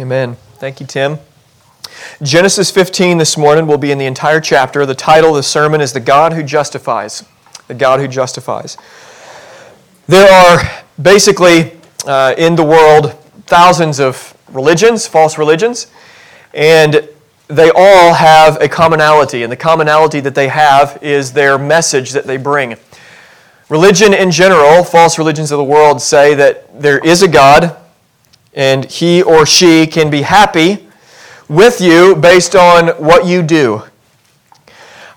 Amen. Thank you, Tim. Genesis 15 this morning will be in the entire chapter. The title of the sermon is The God Who Justifies. The God Who Justifies. There are basically uh, in the world thousands of religions, false religions, and they all have a commonality. And the commonality that they have is their message that they bring. Religion in general, false religions of the world say that there is a God and he or she can be happy with you based on what you do.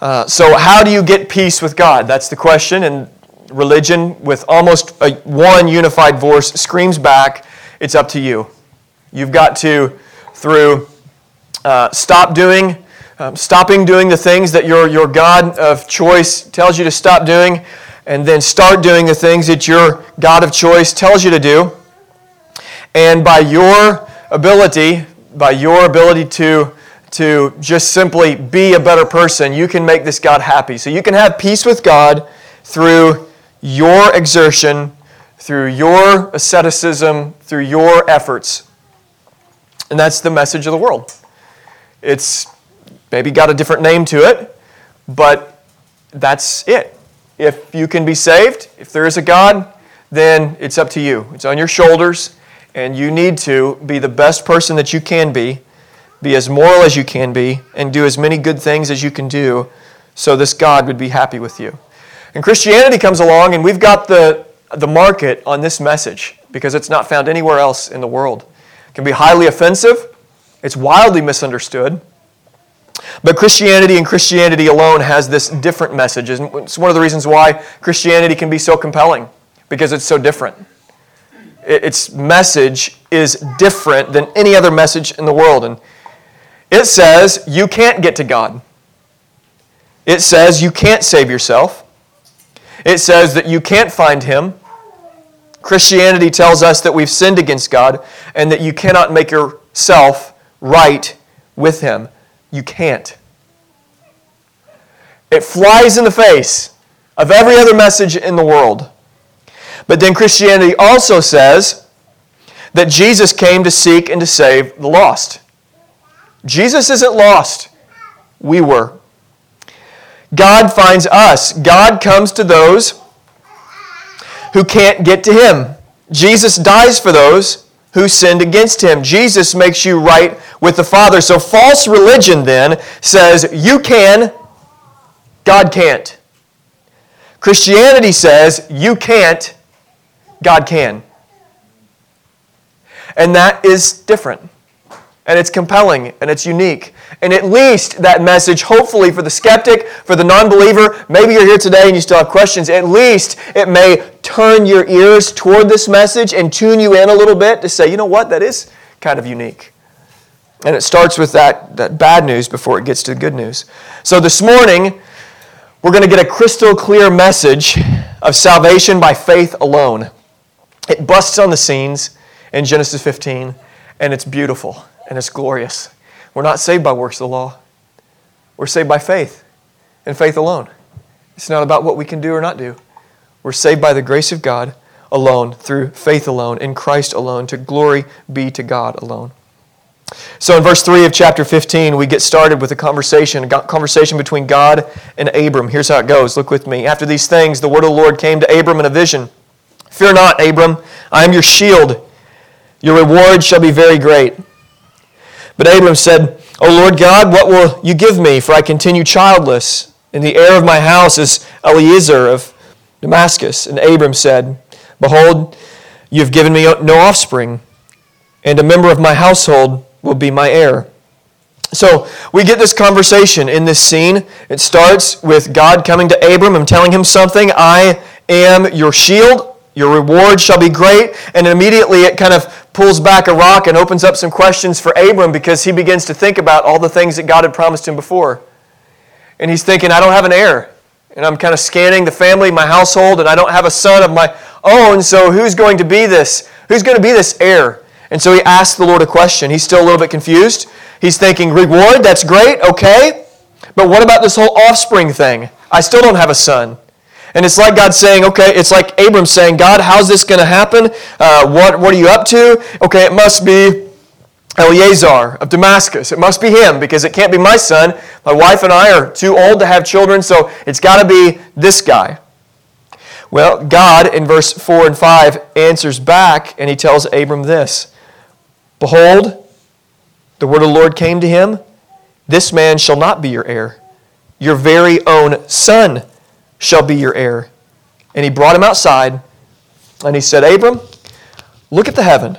Uh, so, how do you get peace with God? That's the question. And religion, with almost a, one unified voice, screams back it's up to you. You've got to, through uh, stop doing, um, stopping doing the things that your, your God of choice tells you to stop doing, and then start doing the things that your God of choice tells you to do. And by your ability, by your ability to, to just simply be a better person, you can make this God happy. So you can have peace with God through your exertion, through your asceticism, through your efforts. And that's the message of the world. It's maybe got a different name to it, but that's it. If you can be saved, if there is a God, then it's up to you. It's on your shoulders. And you need to be the best person that you can be, be as moral as you can be, and do as many good things as you can do so this God would be happy with you. And Christianity comes along, and we've got the, the market on this message because it's not found anywhere else in the world. It can be highly offensive, it's wildly misunderstood. But Christianity and Christianity alone has this different message. And it's one of the reasons why Christianity can be so compelling because it's so different its message is different than any other message in the world. And it says you can't get to God. It says you can't save yourself. It says that you can't find Him. Christianity tells us that we've sinned against God and that you cannot make yourself right with Him. You can't. It flies in the face of every other message in the world. But then Christianity also says that Jesus came to seek and to save the lost. Jesus isn't lost. We were. God finds us. God comes to those who can't get to Him. Jesus dies for those who sinned against Him. Jesus makes you right with the Father. So false religion then says you can, God can't. Christianity says you can't, God can. And that is different. And it's compelling and it's unique. And at least that message, hopefully for the skeptic, for the non believer, maybe you're here today and you still have questions, at least it may turn your ears toward this message and tune you in a little bit to say, you know what, that is kind of unique. And it starts with that, that bad news before it gets to the good news. So this morning, we're going to get a crystal clear message of salvation by faith alone. It busts on the scenes in Genesis 15, and it's beautiful and it's glorious. We're not saved by works of the law, we're saved by faith and faith alone. It's not about what we can do or not do. We're saved by the grace of God alone, through faith alone, in Christ alone, to glory be to God alone. So in verse 3 of chapter 15, we get started with a conversation, a conversation between God and Abram. Here's how it goes. Look with me. After these things, the word of the Lord came to Abram in a vision. Fear not, Abram, I am your shield. Your reward shall be very great. But Abram said, O Lord God, what will you give me? For I continue childless. And the heir of my house is Eliezer of Damascus. And Abram said, Behold, you have given me no offspring, and a member of my household will be my heir. So we get this conversation in this scene. It starts with God coming to Abram and telling him something I am your shield. Your reward shall be great. And immediately it kind of pulls back a rock and opens up some questions for Abram because he begins to think about all the things that God had promised him before. And he's thinking, I don't have an heir. And I'm kind of scanning the family, my household, and I don't have a son of my own. So who's going to be this? Who's going to be this heir? And so he asks the Lord a question. He's still a little bit confused. He's thinking, reward, that's great, okay. But what about this whole offspring thing? I still don't have a son. And it's like God saying, okay, it's like Abram saying, God, how's this going to happen? Uh, what, what are you up to? Okay, it must be Eliezer of Damascus. It must be him because it can't be my son. My wife and I are too old to have children, so it's got to be this guy. Well, God in verse 4 and 5 answers back and he tells Abram this Behold, the word of the Lord came to him This man shall not be your heir, your very own son shall be your heir. And he brought him outside and he said, Abram, look at the heaven,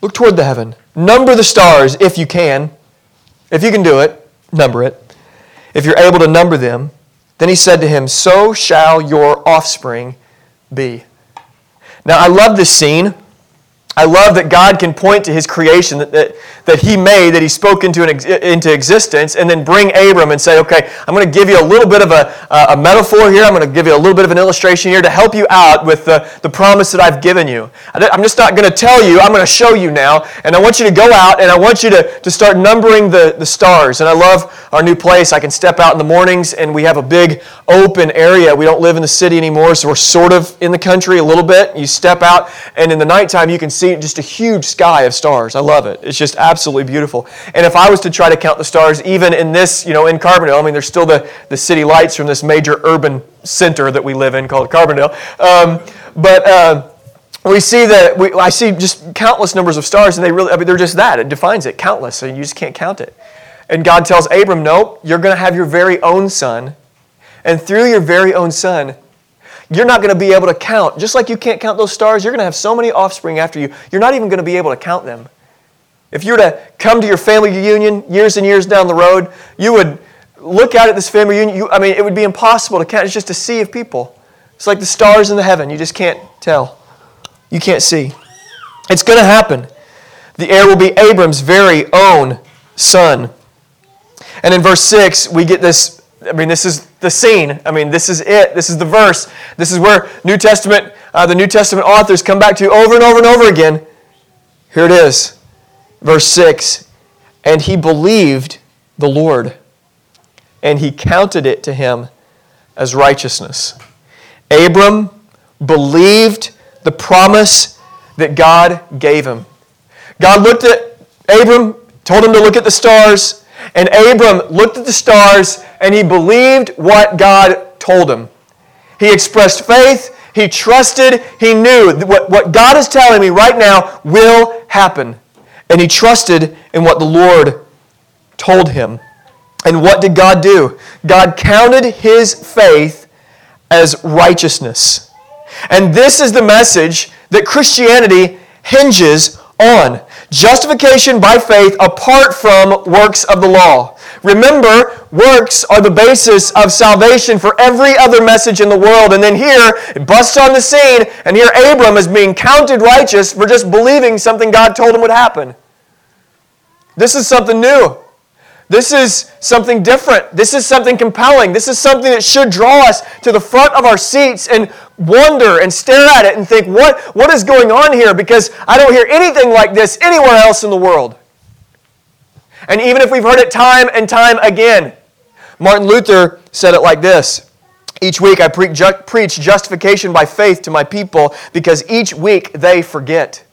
look toward the heaven Number the stars if you can. If you can do it, number it. If you're able to number them, then he said to him, So shall your offspring be. Now, I love this scene I love that God can point to his creation that, that, that he made, that he spoke into, an, into existence, and then bring Abram and say, okay, I'm going to give you a little bit of a, a metaphor here. I'm going to give you a little bit of an illustration here to help you out with the, the promise that I've given you. I'm just not going to tell you, I'm going to show you now. And I want you to go out and I want you to, to start numbering the, the stars. And I love our new place. I can step out in the mornings and we have a big open area. We don't live in the city anymore, so we're sort of in the country a little bit. You step out, and in the nighttime, you can see see just a huge sky of stars. I love it. It's just absolutely beautiful. And if I was to try to count the stars, even in this, you know, in Carbondale, I mean, there's still the, the city lights from this major urban center that we live in called Carbondale. Um, but uh, we see that, we, I see just countless numbers of stars, and they really, I mean, they're just that. It defines it, countless, so you just can't count it. And God tells Abram, no, you're going to have your very own son. And through your very own son, you're not going to be able to count. Just like you can't count those stars, you're going to have so many offspring after you, you're not even going to be able to count them. If you were to come to your family reunion years and years down the road, you would look out at this family reunion. You, I mean, it would be impossible to count. It's just a sea of people. It's like the stars in the heaven. You just can't tell. You can't see. It's going to happen. The heir will be Abram's very own son. And in verse 6, we get this I mean, this is the scene. I mean, this is it. This is the verse. This is where New Testament, uh, the New Testament authors come back to over and over and over again. Here it is, verse 6. And he believed the Lord, and he counted it to him as righteousness. Abram believed the promise that God gave him. God looked at Abram, told him to look at the stars, and Abram looked at the stars and he believed what God told him. He expressed faith, he trusted, he knew what, what God is telling me right now will happen. And he trusted in what the Lord told him. And what did God do? God counted his faith as righteousness. And this is the message that Christianity hinges on. Justification by faith apart from works of the law. Remember, works are the basis of salvation for every other message in the world. And then here, it busts on the scene, and here Abram is being counted righteous for just believing something God told him would happen. This is something new. This is something different. This is something compelling. This is something that should draw us to the front of our seats and wonder and stare at it and think, what, what is going on here? Because I don't hear anything like this anywhere else in the world. And even if we've heard it time and time again, Martin Luther said it like this Each week I pre- ju- preach justification by faith to my people because each week they forget.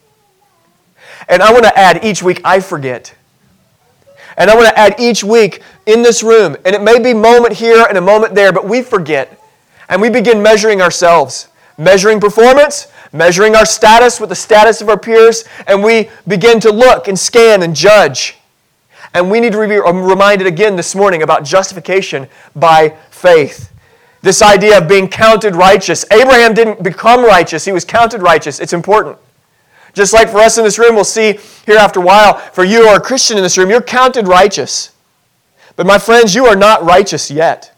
And I want to add, each week I forget. And I want to add each week in this room, and it may be moment here and a moment there, but we forget. And we begin measuring ourselves, measuring performance, measuring our status with the status of our peers, and we begin to look and scan and judge. And we need to be reminded again this morning about justification by faith. This idea of being counted righteous. Abraham didn't become righteous, he was counted righteous. It's important. Just like for us in this room, we'll see here after a while, for you are a Christian in this room, you're counted righteous. But my friends, you are not righteous yet.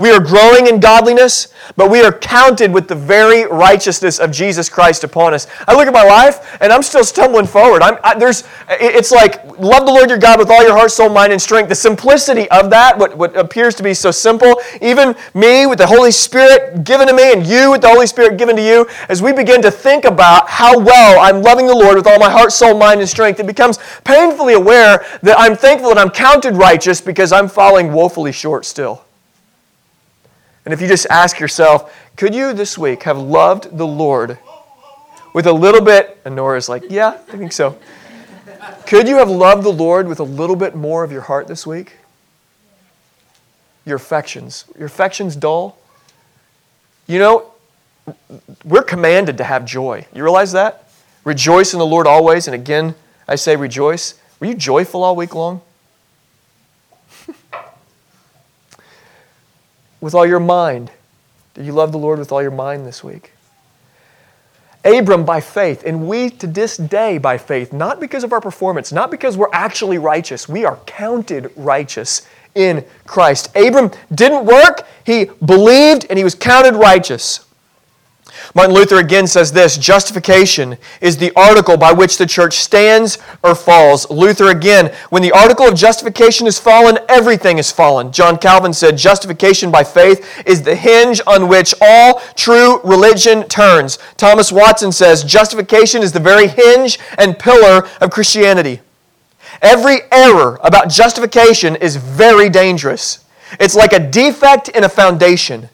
We are growing in godliness, but we are counted with the very righteousness of Jesus Christ upon us. I look at my life and I'm still stumbling forward. I'm, I, there's, it's like, love the Lord your God with all your heart, soul, mind, and strength. The simplicity of that, what, what appears to be so simple, even me with the Holy Spirit given to me and you with the Holy Spirit given to you, as we begin to think about how well I'm loving the Lord with all my heart, soul, mind, and strength, it becomes painfully aware that I'm thankful that I'm counted righteous because I'm falling woefully short still. And if you just ask yourself, could you this week have loved the Lord with a little bit? And Nora's like, yeah, I think so. Could you have loved the Lord with a little bit more of your heart this week? Your affections. Your affections dull? You know, we're commanded to have joy. You realize that? Rejoice in the Lord always. And again, I say rejoice. Were you joyful all week long? With all your mind. Did you love the Lord with all your mind this week? Abram by faith, and we to this day by faith, not because of our performance, not because we're actually righteous. We are counted righteous in Christ. Abram didn't work, he believed, and he was counted righteous. Martin Luther again says this justification is the article by which the church stands or falls. Luther again, when the article of justification is fallen, everything is fallen. John Calvin said, justification by faith is the hinge on which all true religion turns. Thomas Watson says, justification is the very hinge and pillar of Christianity. Every error about justification is very dangerous. It's like a defect in a foundation.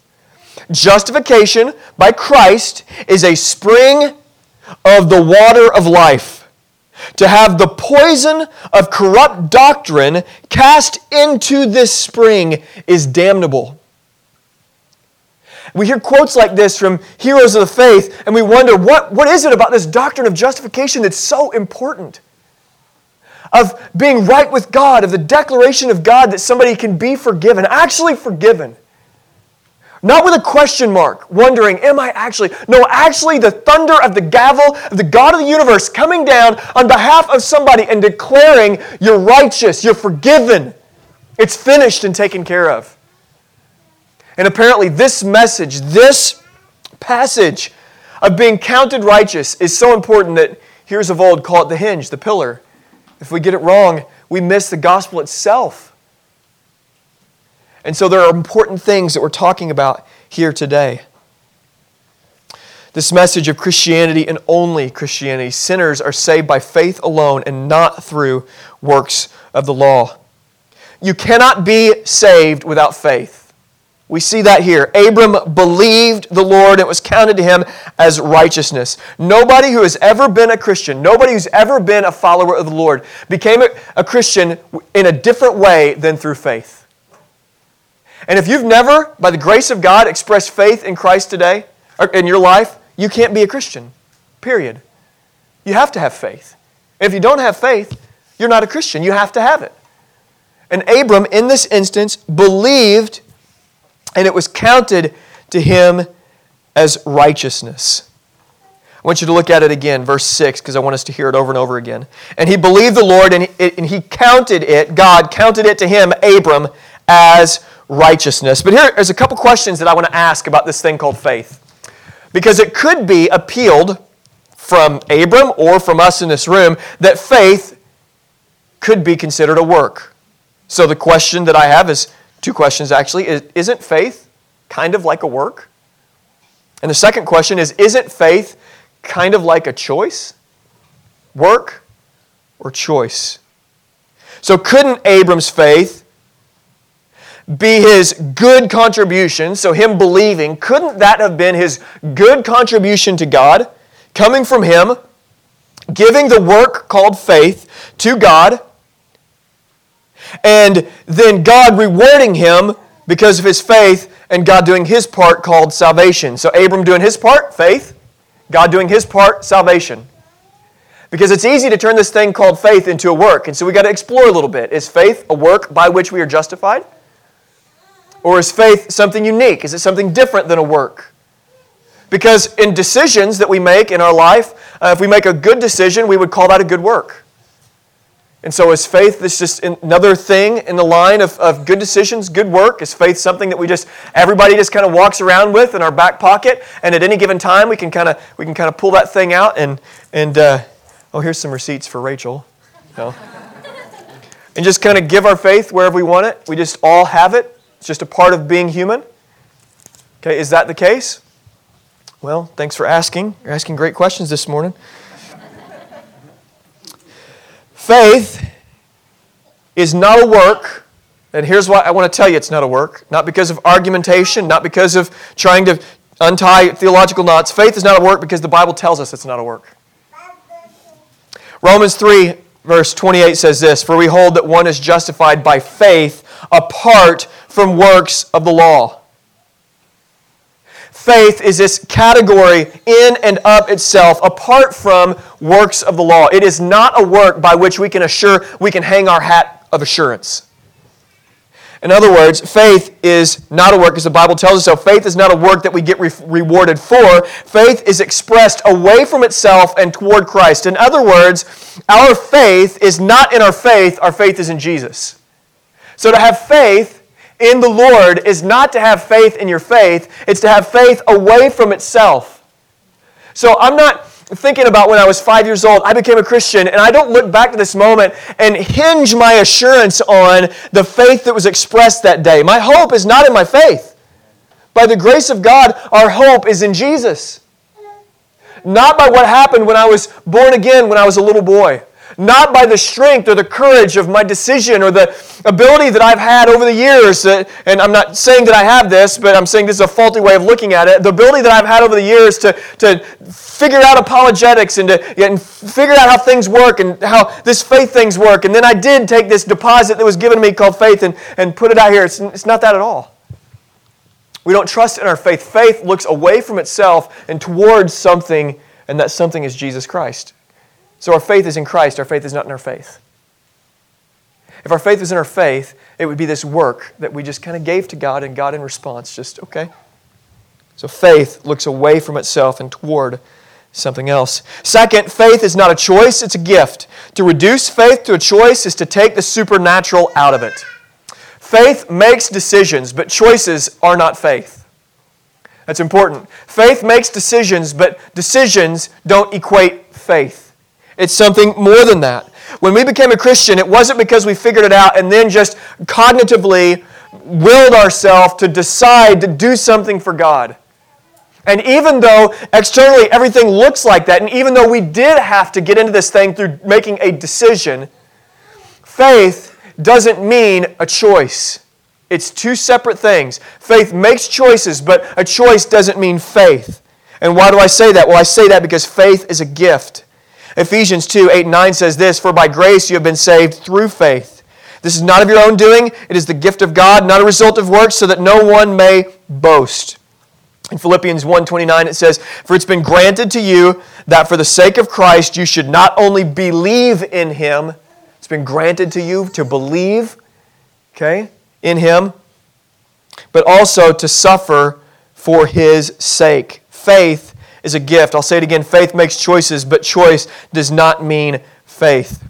Justification by Christ is a spring of the water of life. To have the poison of corrupt doctrine cast into this spring is damnable. We hear quotes like this from heroes of the faith, and we wonder what, what is it about this doctrine of justification that's so important? Of being right with God, of the declaration of God that somebody can be forgiven, actually forgiven. Not with a question mark, wondering, am I actually? No, actually, the thunder of the gavel of the God of the universe coming down on behalf of somebody and declaring, you're righteous, you're forgiven, it's finished and taken care of. And apparently, this message, this passage of being counted righteous is so important that here's of old call it the hinge, the pillar. If we get it wrong, we miss the gospel itself. And so there are important things that we're talking about here today. This message of Christianity and only Christianity. Sinners are saved by faith alone and not through works of the law. You cannot be saved without faith. We see that here. Abram believed the Lord, and it was counted to him as righteousness. Nobody who has ever been a Christian, nobody who's ever been a follower of the Lord, became a, Christian in a different way than through faith. And if you've never, by the grace of God, expressed faith in Christ today, or in your life, you can't be a Christian. Period. You have to have faith. If you don't have faith, you're not a Christian. You have to have it. And Abram, in this instance, believed, and it was counted to him as righteousness. I want you to look at it again, verse 6, because I want us to hear it over and over again. And he believed the Lord, and he, and he counted it, God counted it to him, Abram, as righteousness. But here, there's a couple questions that I want to ask about this thing called faith. Because it could be appealed from Abram or from us in this room that faith could be considered a work. So the question that I have is two questions actually. Is, isn't faith kind of like a work? And the second question is Isn't faith kind of like a choice? Work or choice? So couldn't Abram's faith be his good contribution, so him believing, couldn't that have been his good contribution to God, coming from him, giving the work called faith to God, and then God rewarding him because of his faith, and God doing his part called salvation? So Abram doing his part, faith, God doing his part, salvation. Because it's easy to turn this thing called faith into a work. And so we got to explore a little bit. Is faith a work by which we are justified? Or is faith something unique? Is it something different than a work? Because in decisions that we make in our life, uh, if we make a good decision, we would call that a good work. And so, is faith this just another thing in the line of, of good decisions, good work? Is faith something that we just everybody just kind of walks around with in our back pocket, and at any given time we can kind of we can kind of pull that thing out and and uh, oh, here's some receipts for Rachel, no, and just kind of give our faith wherever we want it. We just all have it, it's just a part of being human. Okay, is that the case? Well, thanks for asking. You're asking great questions this morning. Faith is not a work. And here's why I want to tell you it's not a work. Not because of argumentation, not because of trying to untie theological knots. Faith is not a work because the Bible tells us it's not a work. Romans 3 verse 28 says this For we hold that one is justified by faith apart from works of the law. Faith is this category in and of itself, apart from works of the law. It is not a work by which we can assure we can hang our hat of assurance. In other words, faith is not a work, as the Bible tells us so. Faith is not a work that we get re- rewarded for. Faith is expressed away from itself and toward Christ. In other words, our faith is not in our faith, our faith is in Jesus. So to have faith in the Lord is not to have faith in your faith, it's to have faith away from itself. So I'm not thinking about when I was five years old, I became a Christian, and I don't look back to this moment and hinge my assurance on the faith that was expressed that day. My hope is not in my faith. By the grace of God, our hope is in Jesus. Not by what happened when I was born again when I was a little boy not by the strength or the courage of my decision or the ability that I've had over the years. and I'm not saying that I have this, but I'm saying this is a faulty way of looking at it. The ability that I've had over the years to, to figure out apologetics and to and figure out how things work and how this faith things work. And then I did take this deposit that was given to me called faith and, and put it out here. It's, it's not that at all. We don't trust in our faith. Faith looks away from itself and towards something, and that something is Jesus Christ. So our faith is in Christ, our faith is not in our faith. If our faith was in our faith, it would be this work that we just kind of gave to God, and God in response just, okay. So faith looks away from itself and toward something else. Second, faith is not a choice, it's a gift. To reduce faith to a choice is to take the supernatural out of it. Faith makes decisions, but choices are not faith. That's important. Faith makes decisions, but decisions don't equate faith. It's something more than that. When we became a Christian, it wasn't because we figured it out and then just cognitively willed ourselves to decide to do something for God. And even though externally everything looks like that, and even though we did have to get into this thing through making a decision, faith doesn't mean a choice. It's two separate things. Faith makes choices, but a choice doesn't mean faith. And why do I say that? Well, I say that because faith is a gift. Ephesians 2 8 and 9 says this For by grace you have been saved through faith. This is not of your own doing, it is the gift of God, not a result of works, so that no one may boast. In Philippians 1:29 it says, "For it's been granted to you that for the sake of Christ you should not only believe in him, it's been granted to you to believe, okay, in him, but also to suffer for his sake." Faith is a gift. I'll say it again faith makes choices, but choice does not mean faith.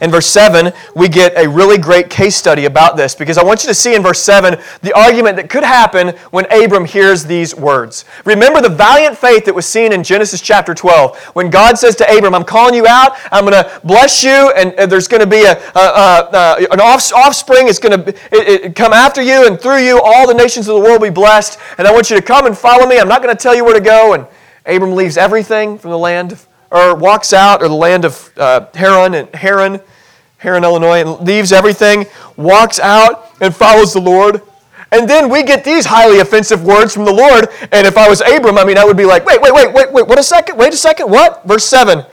In verse 7, we get a really great case study about this because I want you to see in verse 7 the argument that could happen when Abram hears these words. Remember the valiant faith that was seen in Genesis chapter 12 when God says to Abram, I'm calling you out, I'm going to bless you, and there's going to be a, a, a, an offspring, it's going to come after you, and through you all the nations of the world will be blessed, and I want you to come and follow me. I'm not going to tell you where to go. And Abram leaves everything from the land or walks out, or the land of uh, Haran and Herrin here in Illinois and leaves everything, walks out, and follows the Lord. And then we get these highly offensive words from the Lord. And if I was Abram, I mean, I would be like, wait, wait, wait, wait, wait, what a second, wait a second, what? Verse 7.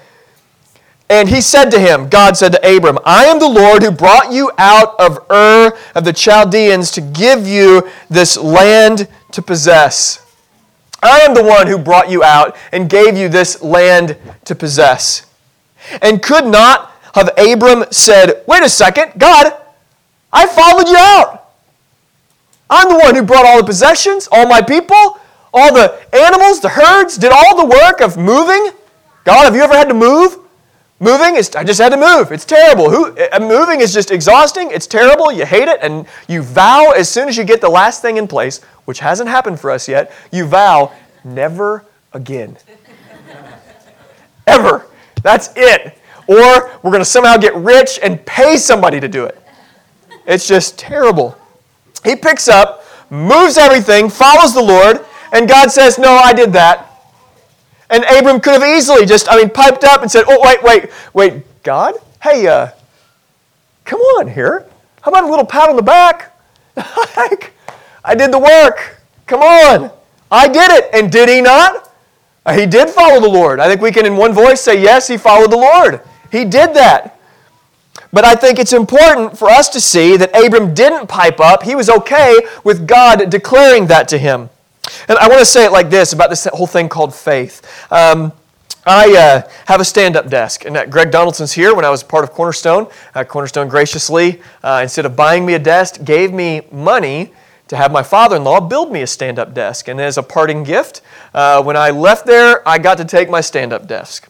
And he said to him, God said to Abram, I am the Lord who brought you out of Ur of the Chaldeans to give you this land to possess. I am the one who brought you out and gave you this land to possess. And could not have Abram said, Wait a second, God, I followed you out. I'm the one who brought all the possessions, all my people, all the animals, the herds, did all the work of moving. God, have you ever had to move? Moving is, I just had to move. It's terrible. Who, uh, moving is just exhausting. It's terrible. You hate it. And you vow as soon as you get the last thing in place, which hasn't happened for us yet, you vow never again. Ever. That's it or we're going to somehow get rich and pay somebody to do it. It's just terrible. He picks up, moves everything, follows the Lord, and God says, No, I did that. And Abram could have easily just, I mean, piped up and said, Oh, wait, wait, wait, God? Hey, uh, come on here. How about a little pat on the back? like, I did the work. Come on. I did it. And did he not? He did follow the Lord. I think we can, in one voice, say, Yes, he followed the Lord. He did that. But I think it's important for us to see that Abram didn't pipe up. He was okay with God declaring that to him. And I want to say it like this about this whole thing called faith. Um, I uh, have a stand up desk, and Greg Donaldson's here when I was part of Cornerstone. Uh, Cornerstone graciously, uh, instead of buying me a desk, gave me money to have my father in law build me a stand up desk. And as a parting gift, uh, when I left there, I got to take my stand up desk.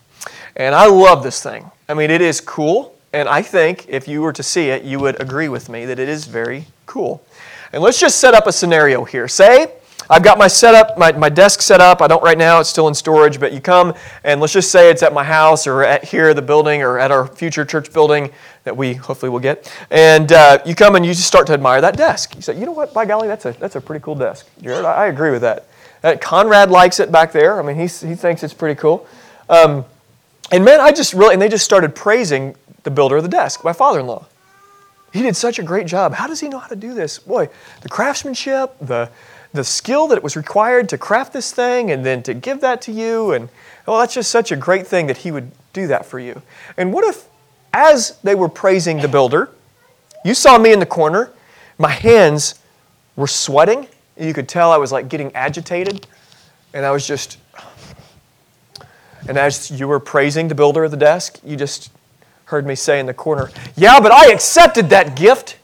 And I love this thing. I mean, it is cool, and I think if you were to see it, you would agree with me that it is very cool. And let's just set up a scenario here. Say, I've got my setup, my, my desk set up. I don't right now, it's still in storage, but you come and let's just say it's at my house or at here, the building, or at our future church building that we hopefully will get. And uh, you come and you just start to admire that desk. You say, you know what, by golly, that's a, that's a pretty cool desk. Jared, I, I agree with that. Uh, Conrad likes it back there. I mean, he's, he thinks it's pretty cool. Um, and man, I just really, and they just started praising the builder of the desk, my father in law. He did such a great job. How does he know how to do this? Boy, the craftsmanship, the, the skill that it was required to craft this thing and then to give that to you. And well, that's just such a great thing that he would do that for you. And what if, as they were praising the builder, you saw me in the corner, my hands were sweating. You could tell I was like getting agitated. And I was just, and as you were praising the builder of the desk, you just heard me say in the corner, Yeah, but I accepted that gift.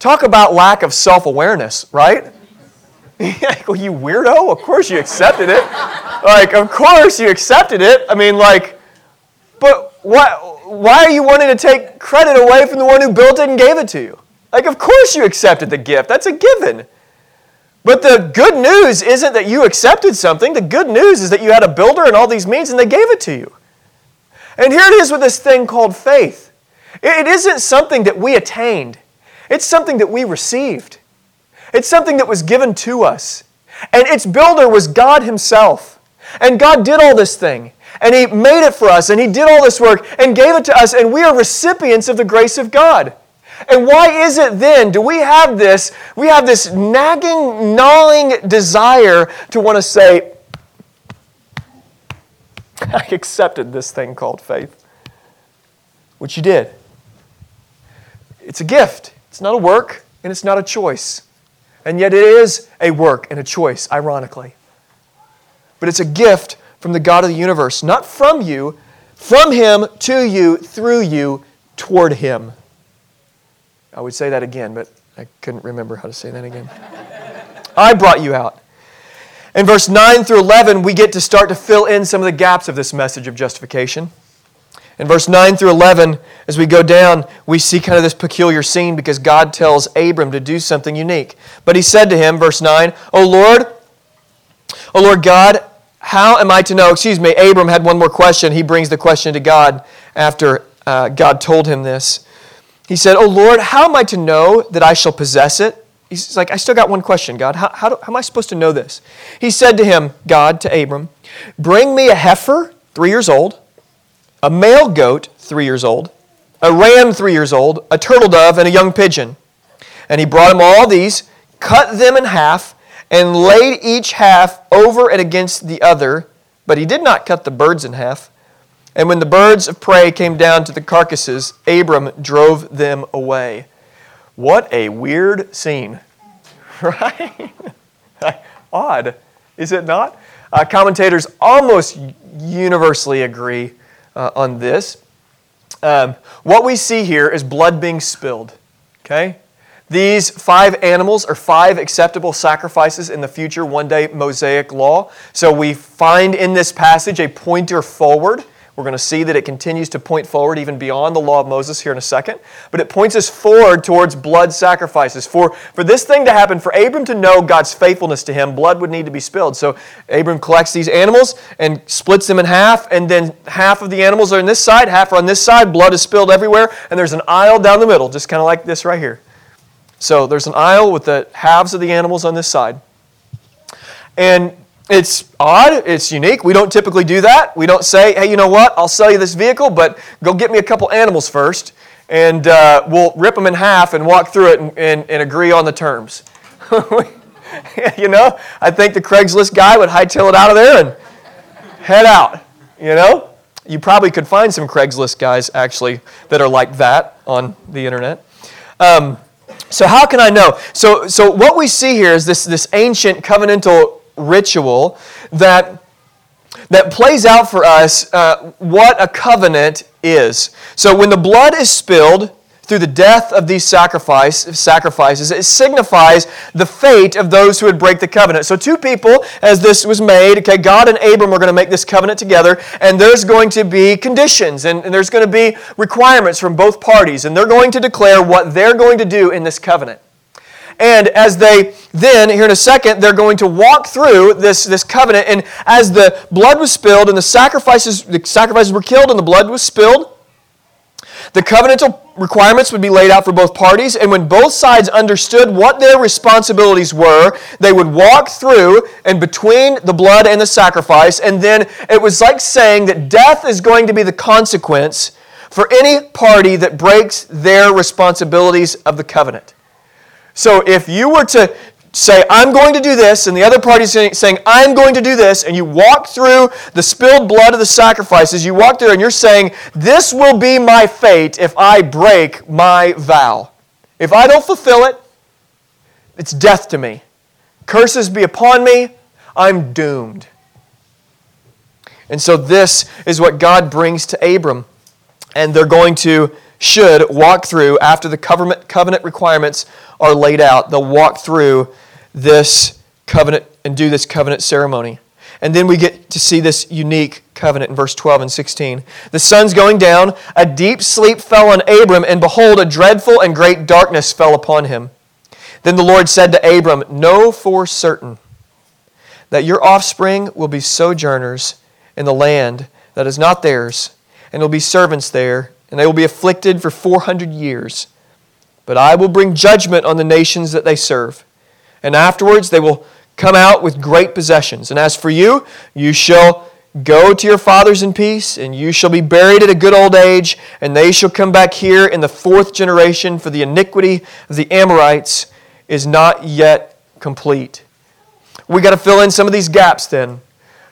Talk about lack of self awareness, right? well, you weirdo, of course you accepted it. Like, of course you accepted it. I mean, like, but why, why are you wanting to take credit away from the one who built it and gave it to you? Like, of course you accepted the gift. That's a given. But the good news isn't that you accepted something. The good news is that you had a builder and all these means and they gave it to you. And here it is with this thing called faith. It isn't something that we attained. It's something that we received, it's something that was given to us. And its builder was God Himself. And God did all this thing. And He made it for us. And He did all this work and gave it to us. And we are recipients of the grace of God. And why is it then do we have this we have this nagging gnawing desire to want to say I accepted this thing called faith which you did it's a gift it's not a work and it's not a choice. And yet it is a work and a choice, ironically. But it's a gift from the God of the universe, not from you, from Him to you, through you, toward Him. I would say that again, but I couldn't remember how to say that again. I brought you out. In verse 9 through 11, we get to start to fill in some of the gaps of this message of justification. In verse 9 through 11, as we go down, we see kind of this peculiar scene because God tells Abram to do something unique. But he said to him, verse 9, O Lord, O Lord God, how am I to know? Excuse me, Abram had one more question. He brings the question to God after uh, God told him this. He said, O Lord, how am I to know that I shall possess it? He's like, I still got one question, God. How, how, do, how am I supposed to know this? He said to him, God, to Abram, Bring me a heifer, three years old a male goat, three years old, a ram, three years old, a turtle dove, and a young pigeon. And he brought him all these, cut them in half, and laid each half over and against the other. But he did not cut the birds in half. And when the birds of prey came down to the carcasses, Abram drove them away. What a weird scene, right? Odd, is it not? Uh, commentators almost universally agree uh, on this. Um, what we see here is blood being spilled. Okay? These five animals are five acceptable sacrifices in the future one day Mosaic law. So we find in this passage a pointer forward we're going to see that it continues to point forward even beyond the law of Moses here in a second. But it points us forward towards blood sacrifices. For, for this thing to happen, for Abram to know God's faithfulness to him, blood would need to be spilled. So Abram collects these animals and splits them in half, and then half of the animals are on this side, half are on this side. Blood is spilled everywhere, and there's an aisle down the middle, just kind of like this right here. So there's an aisle with the halves of the animals on this side. And it's odd, it's unique. We don't typically do that. We don't say, hey, you know what, I'll sell you this vehicle, but go get me a couple animals first, and uh, we'll rip them in half and walk through it and, and, and agree on the terms. you know, I think the Craigslist guy would hightail it out of there and head out. You know? You probably could find some Craigslist guys actually that are like that on the internet. Um, so how can I know? So, so what we see here is this, this ancient covenantal ritual that, that plays out for us uh, what a covenant is. So when the blood is spilled, through the death of these sacrifice, sacrifices, it signifies the fate of those who would break the covenant. So, two people, as this was made, okay, God and Abram are going to make this covenant together, and there's going to be conditions, and, and there's going to be requirements from both parties, and they're going to declare what they're going to do in this covenant. And as they then, here in a second, they're going to walk through this, this covenant. And as the blood was spilled and the sacrifices, the sacrifices were killed and the blood was spilled, the covenantal requirements would be laid out for both parties, and when both sides understood what their responsibilities were, they would walk through and between the blood and the sacrifice, and then it was like saying that death is going to be the consequence for any party that breaks their responsibilities of the covenant. So if you were to say, I'm going to do this, and the other party is saying, I'm going to do this, and you walk through the spilled blood of the sacrifices, you walk through and you're saying, This will be my fate if I break my vow. If I don't fulfill it, it's death to me. Curses be upon me, I'm doomed. And so this is what God brings to Abram. And they're going to, should walk through after the covenant requirements are laid out. They'll walk through this covenant and do this covenant ceremony. And then we get to see this unique covenant in verse 12 and 16. The sun's going down, a deep sleep fell on Abram, and behold, a dreadful and great darkness fell upon him. Then the Lord said to Abram, Know for certain that your offspring will be sojourners in the land that is not theirs, and will be servants there, and they will be afflicted for 400 years. But I will bring judgment on the nations that they serve and afterwards they will come out with great possessions. And as for you, you shall go to your fathers in peace, and you shall be buried at a good old age, and they shall come back here in the fourth generation, for the iniquity of the Amorites is not yet complete. We got to fill in some of these gaps then.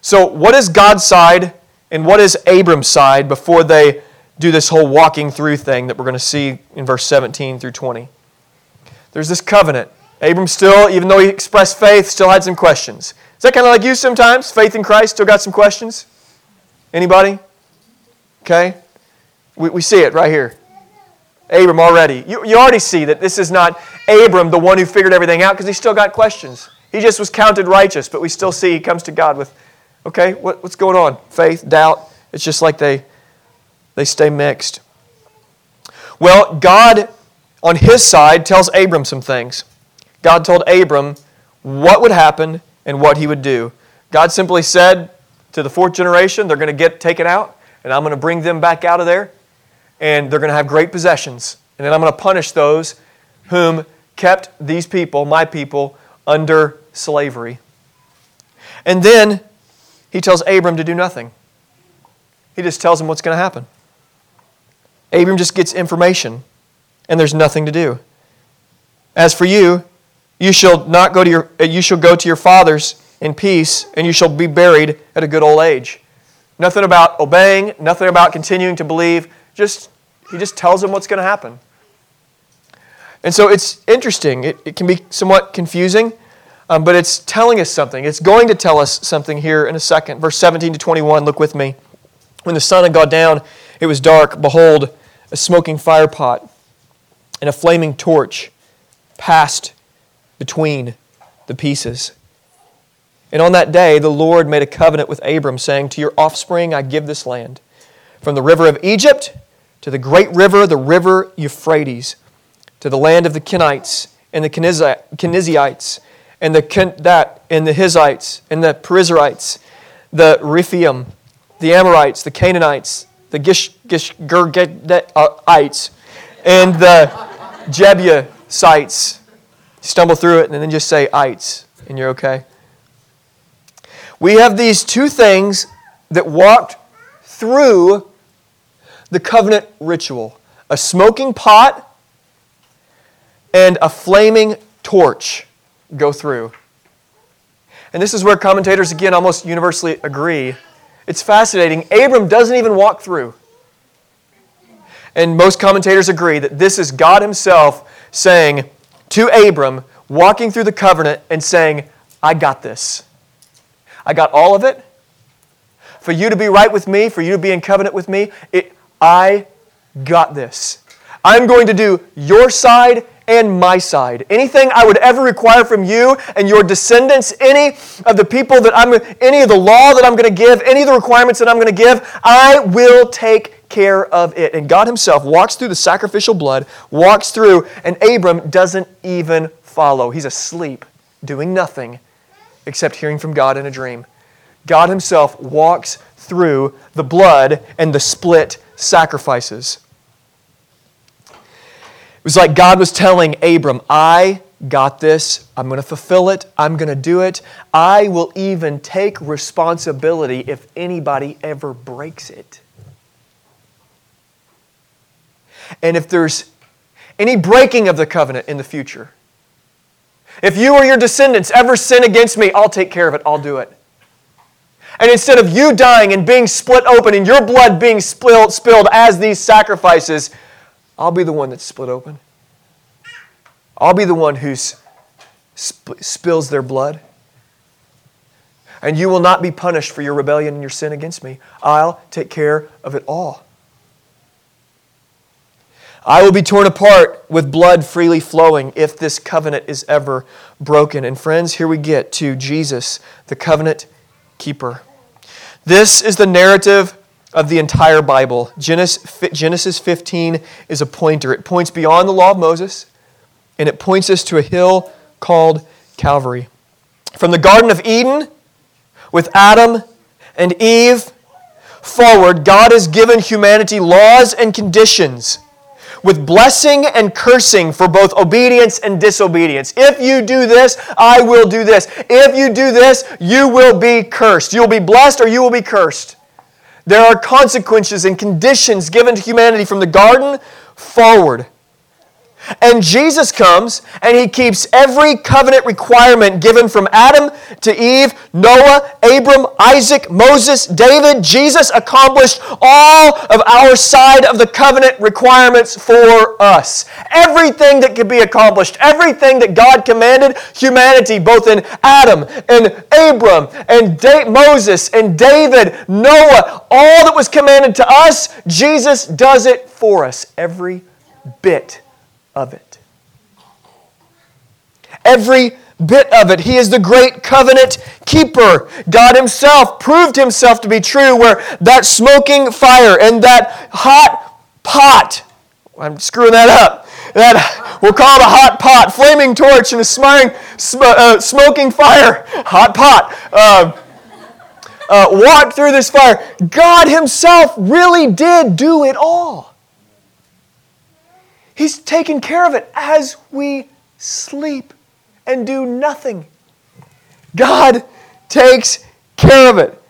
So, what is God's side and what is Abram's side before they do this whole walking through thing that we're going to see in verse 17 through 20? There's this covenant. Abram still, even though he expressed faith, still had some questions. Is that kind of like you sometimes? Faith in Christ, still got some questions? Anybody? Okay? We, we see it right here. Abram already. You, you already see that this is not Abram, the one who figured everything out, because he still got questions. He just was counted righteous, but we still see he comes to God with, okay, what, what's going on? Faith, doubt. It's just like they, they stay mixed. Well, God, on his side, tells Abram some things. God told Abram what would happen and what he would do. God simply said to the fourth generation, they're going to get taken out, and I'm going to bring them back out of there, and they're going to have great possessions. And then I'm going to punish those whom kept these people, my people, under slavery. And then he tells Abram to do nothing. He just tells him what's going to happen. Abram just gets information, and there's nothing to do. As for you, you shall not go to your uh, you shall go to your fathers in peace, and you shall be buried at a good old age. Nothing about obeying, nothing about continuing to believe. Just he just tells them what's going to happen. And so it's interesting. It, it can be somewhat confusing, um, but it's telling us something. It's going to tell us something here in a second. Verse 17 to 21, look with me. When the sun had gone down, it was dark. Behold, a smoking firepot and a flaming torch passed between the pieces. And on that day, the Lord made a covenant with Abram, saying, To your offspring I give this land, from the river of Egypt to the great river, the river Euphrates, to the land of the Kenites and the Kenizzites, and the that and the Hizites and the Perizzites, the Rephaim, the Amorites, the Canaanites, the Gish, Gish Gergedites, uh, and the Jebusites, stumble through it and then just say ites, and you're okay. We have these two things that walked through the covenant ritual a smoking pot and a flaming torch go through. And this is where commentators, again, almost universally agree it's fascinating. Abram doesn't even walk through. And most commentators agree that this is God Himself saying to Abram, walking through the covenant and saying, I got this. I got all of it. For you to be right with me, for you to be in covenant with me, it, I got this. I'm going to do your side and my side. Anything I would ever require from you and your descendants, any of the people that I'm, any of the law that I'm going to give, any of the requirements that I'm going to give, I will take care of it. And God Himself walks through the sacrificial blood, walks through, and Abram doesn't even follow. He's asleep, doing nothing except hearing from God in a dream. God Himself walks through the blood and the split sacrifices. It was like God was telling Abram, I got this. I'm going to fulfill it. I'm going to do it. I will even take responsibility if anybody ever breaks it. And if there's any breaking of the covenant in the future, if you or your descendants ever sin against me, I'll take care of it. I'll do it. And instead of you dying and being split open and your blood being spilled, spilled as these sacrifices, I'll be the one that's split open. I'll be the one who sp- spills their blood. And you will not be punished for your rebellion and your sin against me. I'll take care of it all. I will be torn apart with blood freely flowing if this covenant is ever broken. And friends, here we get to Jesus, the covenant keeper. This is the narrative of the entire Bible. Genesis 15 is a pointer. It points beyond the law of Moses, and it points us to a hill called Calvary. From the Garden of Eden, with Adam and Eve forward, God has given humanity laws and conditions with blessing and cursing for both obedience and disobedience. If you do this, I will do this. If you do this, you will be cursed. You'll be blessed or you will be cursed. There are consequences and conditions given to humanity from the garden forward. And Jesus comes and he keeps every covenant requirement given from Adam to Eve, Noah, Abram, Isaac, Moses, David. Jesus accomplished all of our side of the covenant requirements for us. Everything that could be accomplished, everything that God commanded humanity, both in Adam and Abram and da- Moses and David, Noah, all that was commanded to us, Jesus does it for us. Every bit of it. Every bit of it. He is the great covenant keeper. God Himself proved Himself to be true, where that smoking fire and that hot pot, I'm screwing that up. That we'll call it a hot pot, flaming torch, and a smiring, sm- uh, smoking fire, hot pot. Uh, uh, walked through this fire. God Himself really did do it all. He's taken care of it as we sleep and do nothing. God takes care of it.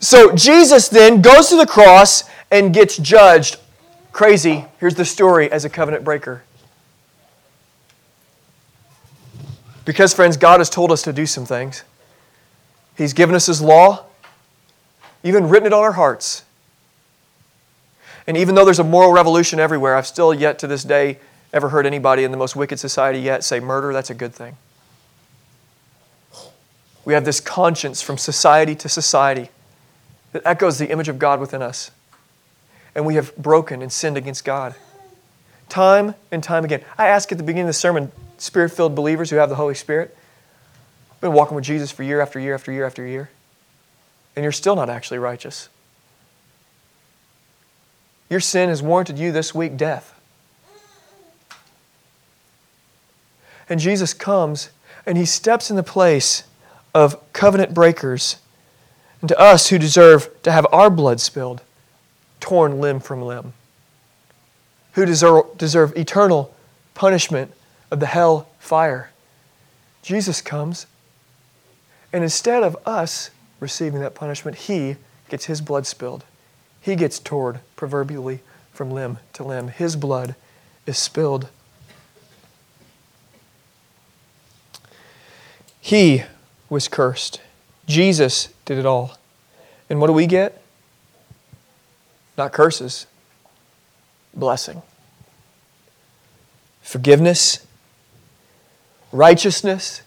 So Jesus then goes to the cross and gets judged. Crazy. Here's the story as a covenant breaker. Because, friends, God has told us to do some things. He's given us His law, even written it on our hearts. And even though there's a moral revolution everywhere, I've still yet to this day ever heard anybody in the most wicked society yet say murder, that's a good thing. We have this conscience from society to society that echoes the image of God within us. And we have broken and sinned against God. Time and time again. I ask at the beginning of the sermon, spirit filled believers who have the Holy Spirit, been walking with Jesus for year after year after year after year, and you're still not actually righteous. Your sin has warranted you this week death. And Jesus comes and he steps in the place of covenant breakers and to us who deserve to have our blood spilled, torn limb from limb, who deserve, deserve eternal punishment of the hell fire. Jesus comes, and instead of us receiving that punishment, he gets his blood spilled. He gets torn, proverbially, from limb to limb. His blood is spilled. He was cursed. Jesus did it all. And what do we get? Not curses, blessing. Forgiveness, righteousness,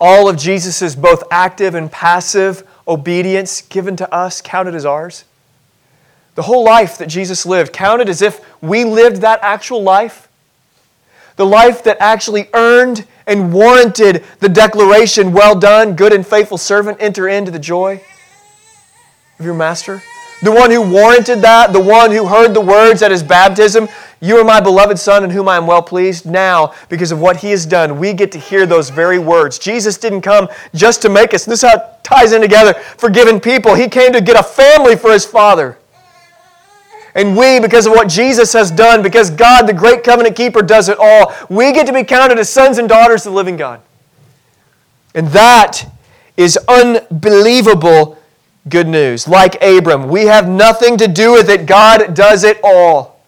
all of Jesus' both active and passive obedience given to us, counted as ours. The whole life that Jesus lived, counted as if we lived that actual life. The life that actually earned and warranted the declaration, Well done, good and faithful servant, enter into the joy of your master. The one who warranted that, the one who heard the words at his baptism, You are my beloved Son in whom I am well pleased. Now, because of what he has done, we get to hear those very words. Jesus didn't come just to make us, this is how ties in together, forgiven people. He came to get a family for his Father. And we, because of what Jesus has done, because God, the great covenant keeper, does it all, we get to be counted as sons and daughters of the living God. And that is unbelievable good news. Like Abram, we have nothing to do with it. God does it all.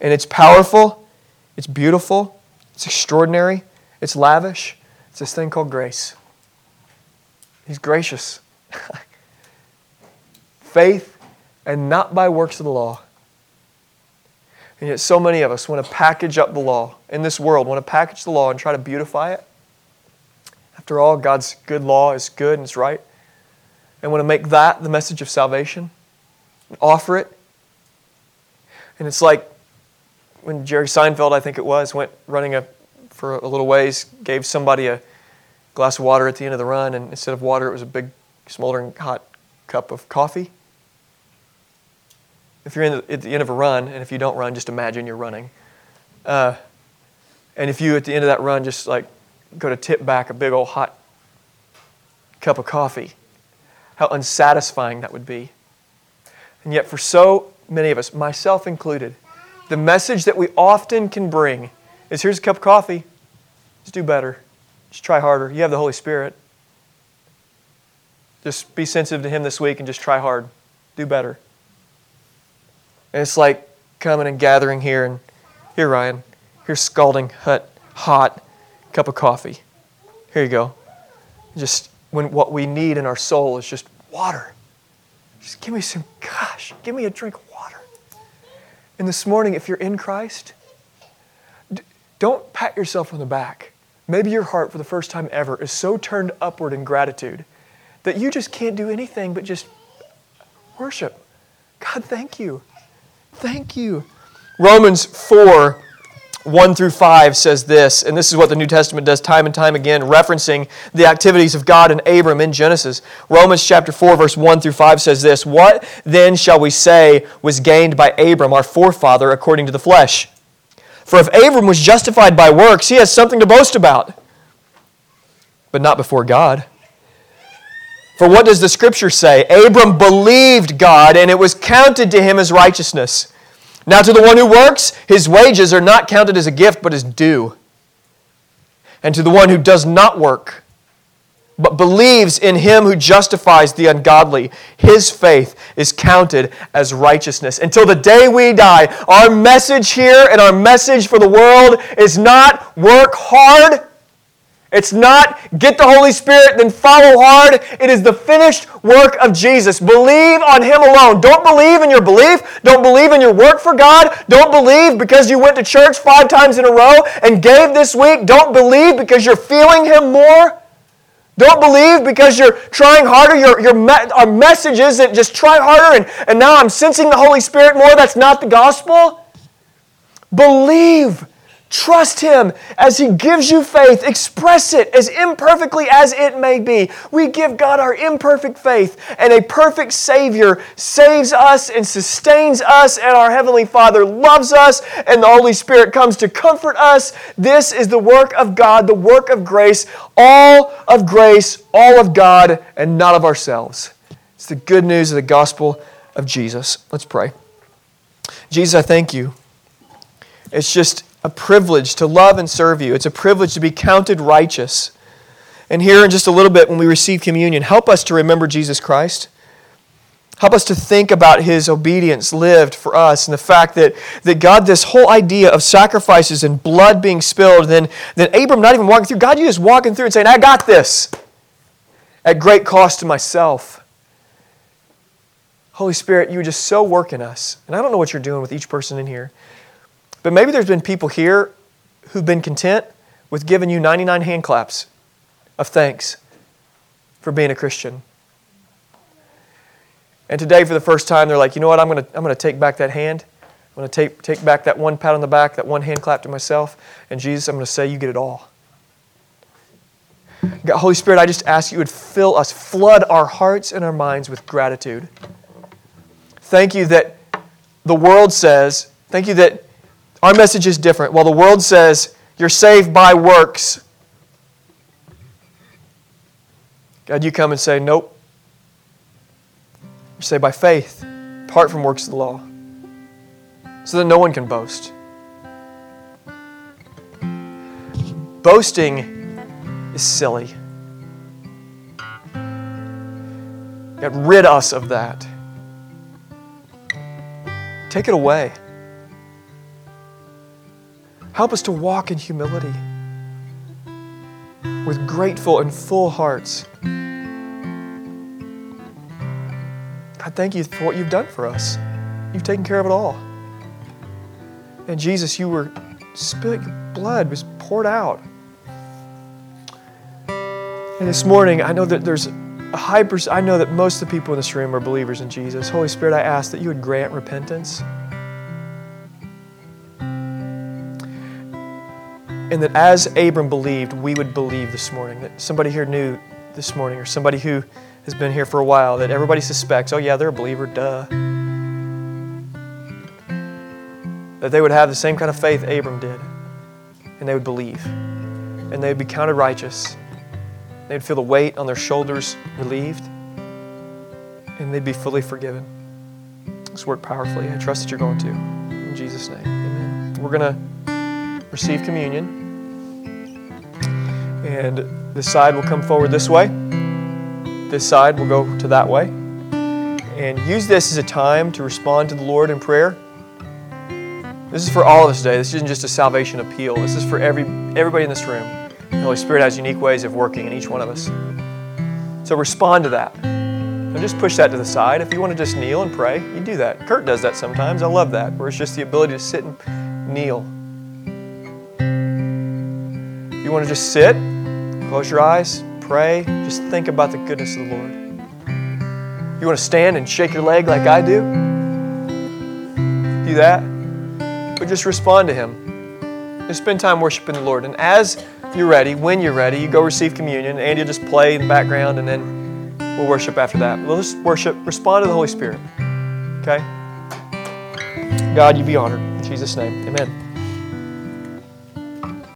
And it's powerful, it's beautiful, it's extraordinary, it's lavish. It's this thing called grace. He's gracious. Faith and not by works of the law. And yet, so many of us want to package up the law in this world, want to package the law and try to beautify it. After all, God's good law is good and it's right. And want to make that the message of salvation and offer it. And it's like when Jerry Seinfeld, I think it was, went running a, for a little ways, gave somebody a glass of water at the end of the run, and instead of water, it was a big, smoldering hot cup of coffee if you're the, at the end of a run, and if you don't run, just imagine you're running. Uh, and if you, at the end of that run, just like go to tip back a big old hot cup of coffee, how unsatisfying that would be. And yet, for so many of us, myself included, the message that we often can bring is here's a cup of coffee. Just do better. Just try harder. You have the Holy Spirit. Just be sensitive to Him this week and just try hard. Do better. And it's like coming and gathering here and here, Ryan, here's scalding hot, hot cup of coffee. Here you go. Just when what we need in our soul is just water. Just give me some, gosh, give me a drink of water. And this morning, if you're in Christ, don't pat yourself on the back. Maybe your heart, for the first time ever, is so turned upward in gratitude that you just can't do anything but just worship. God, thank you. Thank you. Romans 4 1 through 5 says this, and this is what the New Testament does time and time again, referencing the activities of God and Abram in Genesis. Romans chapter 4, verse 1 through 5 says this What then shall we say was gained by Abram, our forefather, according to the flesh? For if Abram was justified by works, he has something to boast about, but not before God. For what does the scripture say? Abram believed God, and it was counted to him as righteousness. Now, to the one who works, his wages are not counted as a gift, but as due. And to the one who does not work, but believes in him who justifies the ungodly, his faith is counted as righteousness. Until the day we die, our message here and our message for the world is not work hard it's not get the Holy Spirit, then follow hard. It is the finished work of Jesus. Believe on Him alone. Don't believe in your belief. Don't believe in your work for God. Don't believe because you went to church five times in a row and gave this week. Don't believe because you're feeling Him more. Don't believe because you're trying harder. Your, your me- our message is that just try harder and, and now I'm sensing the Holy Spirit more. That's not the gospel. Believe Trust Him as He gives you faith. Express it as imperfectly as it may be. We give God our imperfect faith, and a perfect Savior saves us and sustains us, and our Heavenly Father loves us, and the Holy Spirit comes to comfort us. This is the work of God, the work of grace, all of grace, all of God, and not of ourselves. It's the good news of the gospel of Jesus. Let's pray. Jesus, I thank you. It's just a privilege to love and serve you. It's a privilege to be counted righteous. And here in just a little bit, when we receive communion, help us to remember Jesus Christ. Help us to think about his obedience lived for us and the fact that, that God, this whole idea of sacrifices and blood being spilled, then, then Abram not even walking through, God, you just walking through and saying, I got this at great cost to myself. Holy Spirit, you just so work in us. And I don't know what you're doing with each person in here, but maybe there's been people here who've been content with giving you 99 hand claps of thanks for being a Christian. And today, for the first time, they're like, you know what? I'm going to I'm going to take back that hand. I'm going to take, take back that one pat on the back, that one hand clap to myself. And Jesus, I'm going to say, you get it all. God, Holy Spirit, I just ask you would fill us, flood our hearts and our minds with gratitude. Thank you that the world says, thank you that our message is different. While the world says, you're saved by works, God, you come and say, nope. You're saved by faith, apart from works of the law, so that no one can boast. Boasting is silly. Get rid us of that. Take it away. Help us to walk in humility with grateful and full hearts. God, thank you for what you've done for us. You've taken care of it all. And Jesus, you were spilled, your blood was poured out. And this morning, I know that there's a high I know that most of the people in this room are believers in Jesus. Holy Spirit, I ask that you would grant repentance. And that as Abram believed, we would believe this morning. That somebody here knew this morning, or somebody who has been here for a while, that everybody suspects, oh, yeah, they're a believer, duh. That they would have the same kind of faith Abram did, and they would believe, and they would be counted righteous. They'd feel the weight on their shoulders relieved, and they'd be fully forgiven. Let's work powerfully. I trust that you're going to. In Jesus' name, amen. We're going to receive communion. And this side will come forward this way. This side will go to that way. And use this as a time to respond to the Lord in prayer. This is for all of us today. This isn't just a salvation appeal. This is for every everybody in this room. The Holy Spirit has unique ways of working in each one of us. So respond to that. And just push that to the side. If you want to just kneel and pray, you do that. Kurt does that sometimes. I love that, where it's just the ability to sit and kneel. If you want to just sit, close your eyes, pray, just think about the goodness of the Lord. You want to stand and shake your leg like I do? Do that. But just respond to Him. Just spend time worshiping the Lord. And as you're ready, when you're ready, you go receive communion. Andy will just play in the background and then we'll worship after that. We'll just worship, respond to the Holy Spirit. Okay? God, you be honored. In Jesus' name, amen.